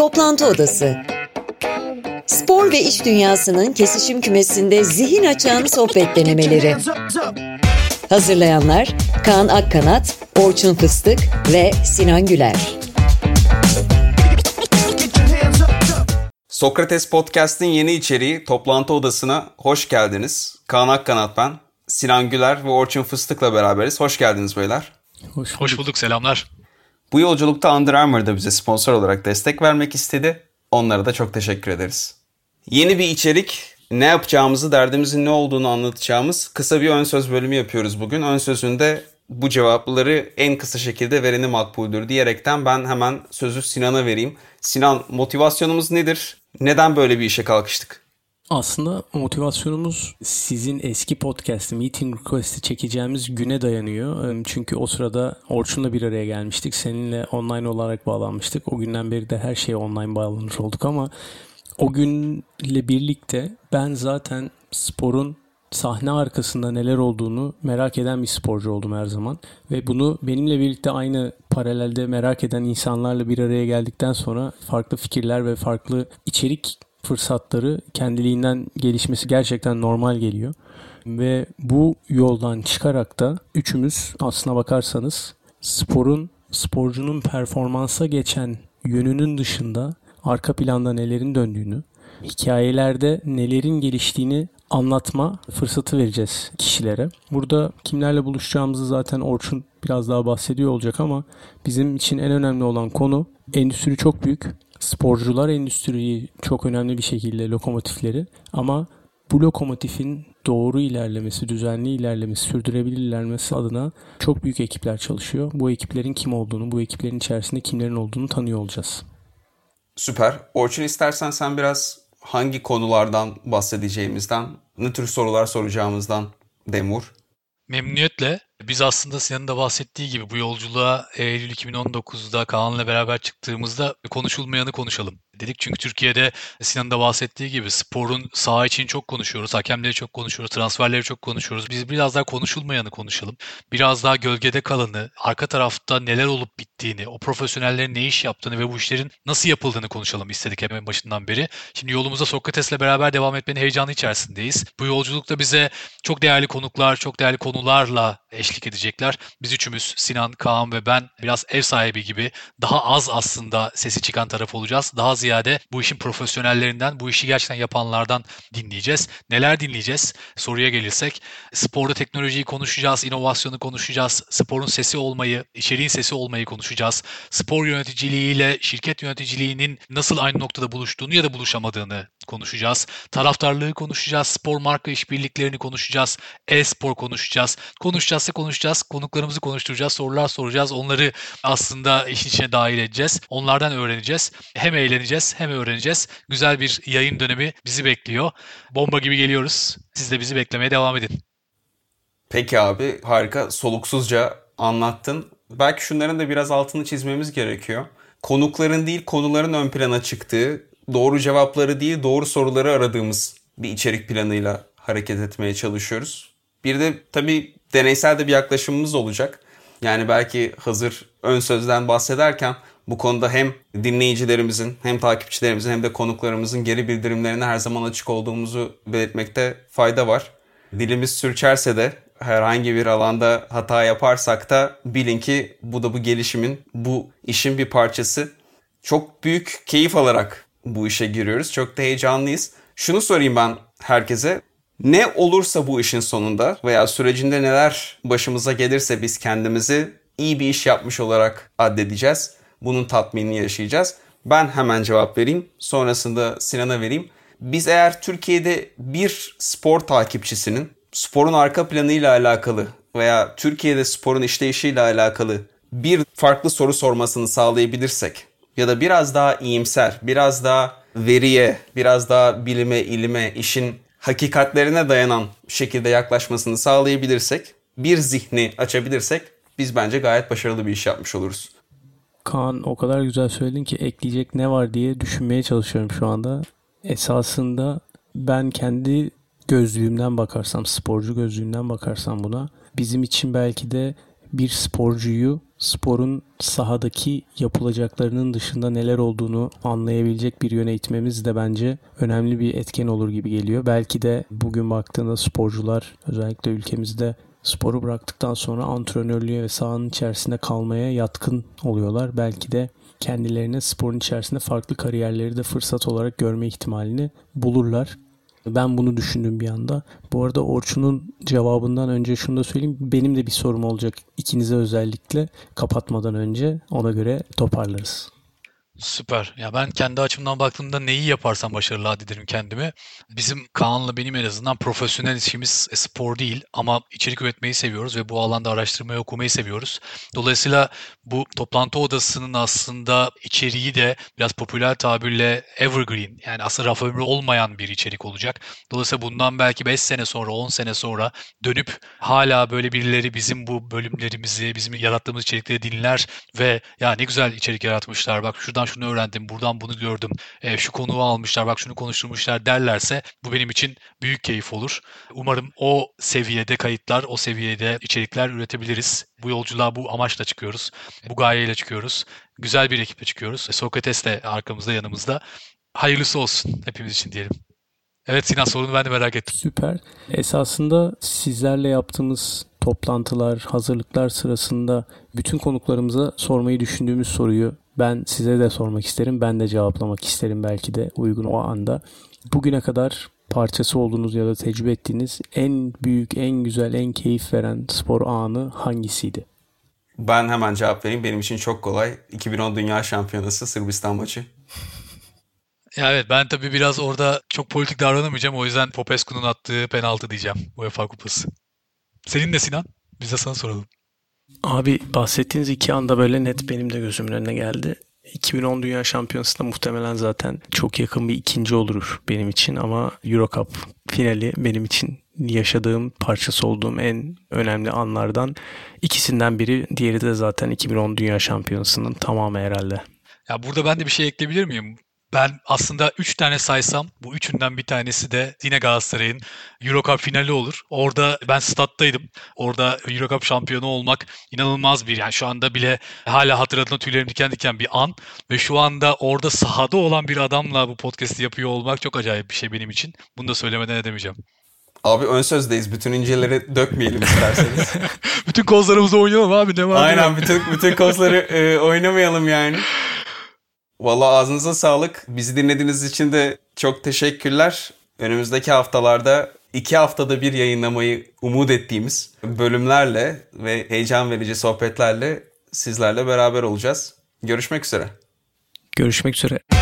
Toplantı Odası Spor ve iş dünyasının kesişim kümesinde zihin açan sohbet denemeleri. Hazırlayanlar Kaan Akkanat, Orçun Fıstık ve Sinan Güler. Sokrates Podcast'in yeni içeriği Toplantı Odası'na hoş geldiniz. Kaan Akkanat ben, Sinan Güler ve Orçun Fıstık'la beraberiz. Hoş geldiniz beyler. Hoş bulduk. Hoş bulduk, selamlar. Bu yolculukta Under Armour da bize sponsor olarak destek vermek istedi. Onlara da çok teşekkür ederiz. Yeni bir içerik, ne yapacağımızı, derdimizin ne olduğunu anlatacağımız kısa bir ön söz bölümü yapıyoruz bugün. Ön sözünde bu cevapları en kısa şekilde vereni makbuldür diyerekten ben hemen sözü Sinan'a vereyim. Sinan motivasyonumuz nedir? Neden böyle bir işe kalkıştık? Aslında motivasyonumuz sizin eski podcast'ı Meeting Request'i çekeceğimiz güne dayanıyor. Çünkü o sırada Orçun'la bir araya gelmiştik. Seninle online olarak bağlanmıştık. O günden beri de her şeye online bağlanmış olduk ama o günle birlikte ben zaten sporun sahne arkasında neler olduğunu merak eden bir sporcu oldum her zaman. Ve bunu benimle birlikte aynı paralelde merak eden insanlarla bir araya geldikten sonra farklı fikirler ve farklı içerik fırsatları kendiliğinden gelişmesi gerçekten normal geliyor. Ve bu yoldan çıkarak da üçümüz aslına bakarsanız sporun, sporcunun performansa geçen yönünün dışında arka planda nelerin döndüğünü, hikayelerde nelerin geliştiğini anlatma fırsatı vereceğiz kişilere. Burada kimlerle buluşacağımızı zaten Orçun biraz daha bahsediyor olacak ama bizim için en önemli olan konu endüstri çok büyük. Sporcular endüstriyi çok önemli bir şekilde lokomotifleri ama bu lokomotifin doğru ilerlemesi, düzenli ilerlemesi, sürdürebilir ilerlemesi adına çok büyük ekipler çalışıyor. Bu ekiplerin kim olduğunu, bu ekiplerin içerisinde kimlerin olduğunu tanıyor olacağız. Süper. Orçun istersen sen biraz hangi konulardan bahsedeceğimizden, ne tür sorular soracağımızdan demur. Memnuniyetle. Biz aslında Sinan'ın da bahsettiği gibi bu yolculuğa Eylül 2019'da Kaan'la beraber çıktığımızda konuşulmayanı konuşalım dedik. Çünkü Türkiye'de Sinan'ın da bahsettiği gibi sporun saha için çok konuşuyoruz. Hakemleri çok konuşuyoruz. Transferleri çok konuşuyoruz. Biz biraz daha konuşulmayanı konuşalım. Biraz daha gölgede kalanı, arka tarafta neler olup bittiğini, o profesyonellerin ne iş yaptığını ve bu işlerin nasıl yapıldığını konuşalım istedik hemen başından beri. Şimdi yolumuza Sokrates'le beraber devam etmenin heyecanı içerisindeyiz. Bu yolculukta bize çok değerli konuklar, çok değerli konularla eşlik edecekler. Biz üçümüz Sinan, Kaan ve ben biraz ev sahibi gibi daha az aslında sesi çıkan taraf olacağız. Daha ziyade bu işin profesyonellerinden, bu işi gerçekten yapanlardan dinleyeceğiz. Neler dinleyeceğiz? Soruya gelirsek sporda teknolojiyi konuşacağız, inovasyonu konuşacağız, sporun sesi olmayı, içeriğin sesi olmayı konuşacağız. Spor yöneticiliğiyle şirket yöneticiliğinin nasıl aynı noktada buluştuğunu ya da buluşamadığını konuşacağız. Taraftarlığı konuşacağız, spor marka işbirliklerini konuşacağız, e-spor konuşacağız. Konuşacağızsa konuşacağız, konuklarımızı konuşturacağız, sorular soracağız. Onları aslında işin içine dahil edeceğiz. Onlardan öğreneceğiz. Hem eğleneceğiz hem öğreneceğiz. Güzel bir yayın dönemi bizi bekliyor. Bomba gibi geliyoruz. Siz de bizi beklemeye devam edin. Peki abi harika soluksuzca anlattın. Belki şunların da biraz altını çizmemiz gerekiyor. Konukların değil konuların ön plana çıktığı, doğru cevapları değil doğru soruları aradığımız bir içerik planıyla hareket etmeye çalışıyoruz. Bir de tabii deneysel de bir yaklaşımımız olacak. Yani belki hazır ön sözden bahsederken bu konuda hem dinleyicilerimizin hem takipçilerimizin hem de konuklarımızın geri bildirimlerine her zaman açık olduğumuzu belirtmekte fayda var. Dilimiz sürçerse de herhangi bir alanda hata yaparsak da bilin ki bu da bu gelişimin, bu işin bir parçası. Çok büyük keyif alarak bu işe giriyoruz. Çok da heyecanlıyız. Şunu sorayım ben herkese. Ne olursa bu işin sonunda veya sürecinde neler başımıza gelirse biz kendimizi iyi bir iş yapmış olarak addedeceğiz. Bunun tatminini yaşayacağız. Ben hemen cevap vereyim. Sonrasında Sinan'a vereyim. Biz eğer Türkiye'de bir spor takipçisinin sporun arka planıyla alakalı veya Türkiye'de sporun işleyişiyle alakalı bir farklı soru sormasını sağlayabilirsek ya da biraz daha iyimser, biraz daha veriye, biraz daha bilime, ilime, işin hakikatlerine dayanan şekilde yaklaşmasını sağlayabilirsek, bir zihni açabilirsek biz bence gayet başarılı bir iş yapmış oluruz. Kaan o kadar güzel söyledin ki ekleyecek ne var diye düşünmeye çalışıyorum şu anda. Esasında ben kendi gözlüğümden bakarsam, sporcu gözlüğünden bakarsam buna bizim için belki de bir sporcuyu sporun sahadaki yapılacaklarının dışında neler olduğunu anlayabilecek bir yöne itmemiz de bence önemli bir etken olur gibi geliyor. Belki de bugün baktığında sporcular özellikle ülkemizde sporu bıraktıktan sonra antrenörlüğe ve sahanın içerisinde kalmaya yatkın oluyorlar. Belki de kendilerine sporun içerisinde farklı kariyerleri de fırsat olarak görme ihtimalini bulurlar. Ben bunu düşündüm bir anda. Bu arada Orçun'un cevabından önce şunu da söyleyeyim. Benim de bir sorum olacak ikinize özellikle kapatmadan önce. Ona göre toparlarız. Süper. Ya ben kendi açımdan baktığımda neyi yaparsam başarılı addederim kendimi. Bizim Kaan'la benim en azından profesyonel işimiz e, spor değil ama içerik üretmeyi seviyoruz ve bu alanda araştırmayı okumayı seviyoruz. Dolayısıyla bu toplantı odasının aslında içeriği de biraz popüler tabirle evergreen yani aslında raf ömrü olmayan bir içerik olacak. Dolayısıyla bundan belki 5 sene sonra 10 sene sonra dönüp hala böyle birileri bizim bu bölümlerimizi, bizim yarattığımız içerikleri dinler ve ya ne güzel içerik yaratmışlar bak şuradan şunu öğrendim, buradan bunu gördüm, e, şu konuyu almışlar, bak şunu konuşturmuşlar derlerse bu benim için büyük keyif olur. Umarım o seviyede kayıtlar, o seviyede içerikler üretebiliriz. Bu yolculuğa bu amaçla çıkıyoruz. Bu gayeyle çıkıyoruz. Güzel bir ekiple çıkıyoruz. E, Sokrates de arkamızda, yanımızda. Hayırlısı olsun hepimiz için diyelim. Evet Sinan sorunu ben de merak ettim. Süper. Esasında sizlerle yaptığımız toplantılar, hazırlıklar sırasında bütün konuklarımıza sormayı düşündüğümüz soruyu ben size de sormak isterim. Ben de cevaplamak isterim belki de uygun o anda. Bugüne kadar parçası olduğunuz ya da tecrübe ettiğiniz en büyük, en güzel, en keyif veren spor anı hangisiydi? Ben hemen cevap vereyim. Benim için çok kolay. 2010 Dünya Şampiyonası Sırbistan maçı. Ya evet ben tabii biraz orada çok politik davranamayacağım. O yüzden Popescu'nun attığı penaltı diyeceğim. UEFA Kupası. Senin de Sinan? Biz de sana soralım. Abi bahsettiğiniz iki anda böyle net benim de gözümün önüne geldi. 2010 Dünya Şampiyonası'nda muhtemelen zaten çok yakın bir ikinci olur benim için ama Euro Cup finali benim için yaşadığım, parçası olduğum en önemli anlardan ikisinden biri. Diğeri de zaten 2010 Dünya Şampiyonası'nın tamamı herhalde. Ya burada ben de bir şey ekleyebilir miyim? Ben aslında 3 tane saysam bu üçünden bir tanesi de yine Galatasaray'ın Eurocup finali olur. Orada ben stat'taydım. Orada Eurocup şampiyonu olmak inanılmaz bir yani şu anda bile hala hatırladığımda tüylerim diken diken bir an. Ve şu anda orada sahada olan bir adamla bu podcast'i yapıyor olmak çok acayip bir şey benim için. Bunu da söylemeden edemeyeceğim. Abi ön sözdeyiz. Bütün inceleri dökmeyelim isterseniz. bütün kozlarımızı oynayalım abi ne var? Aynen bütün bütün kozları e, oynamayalım yani. Valla ağzınıza sağlık. Bizi dinlediğiniz için de çok teşekkürler. Önümüzdeki haftalarda iki haftada bir yayınlamayı umut ettiğimiz bölümlerle ve heyecan verici sohbetlerle sizlerle beraber olacağız. Görüşmek üzere. Görüşmek üzere.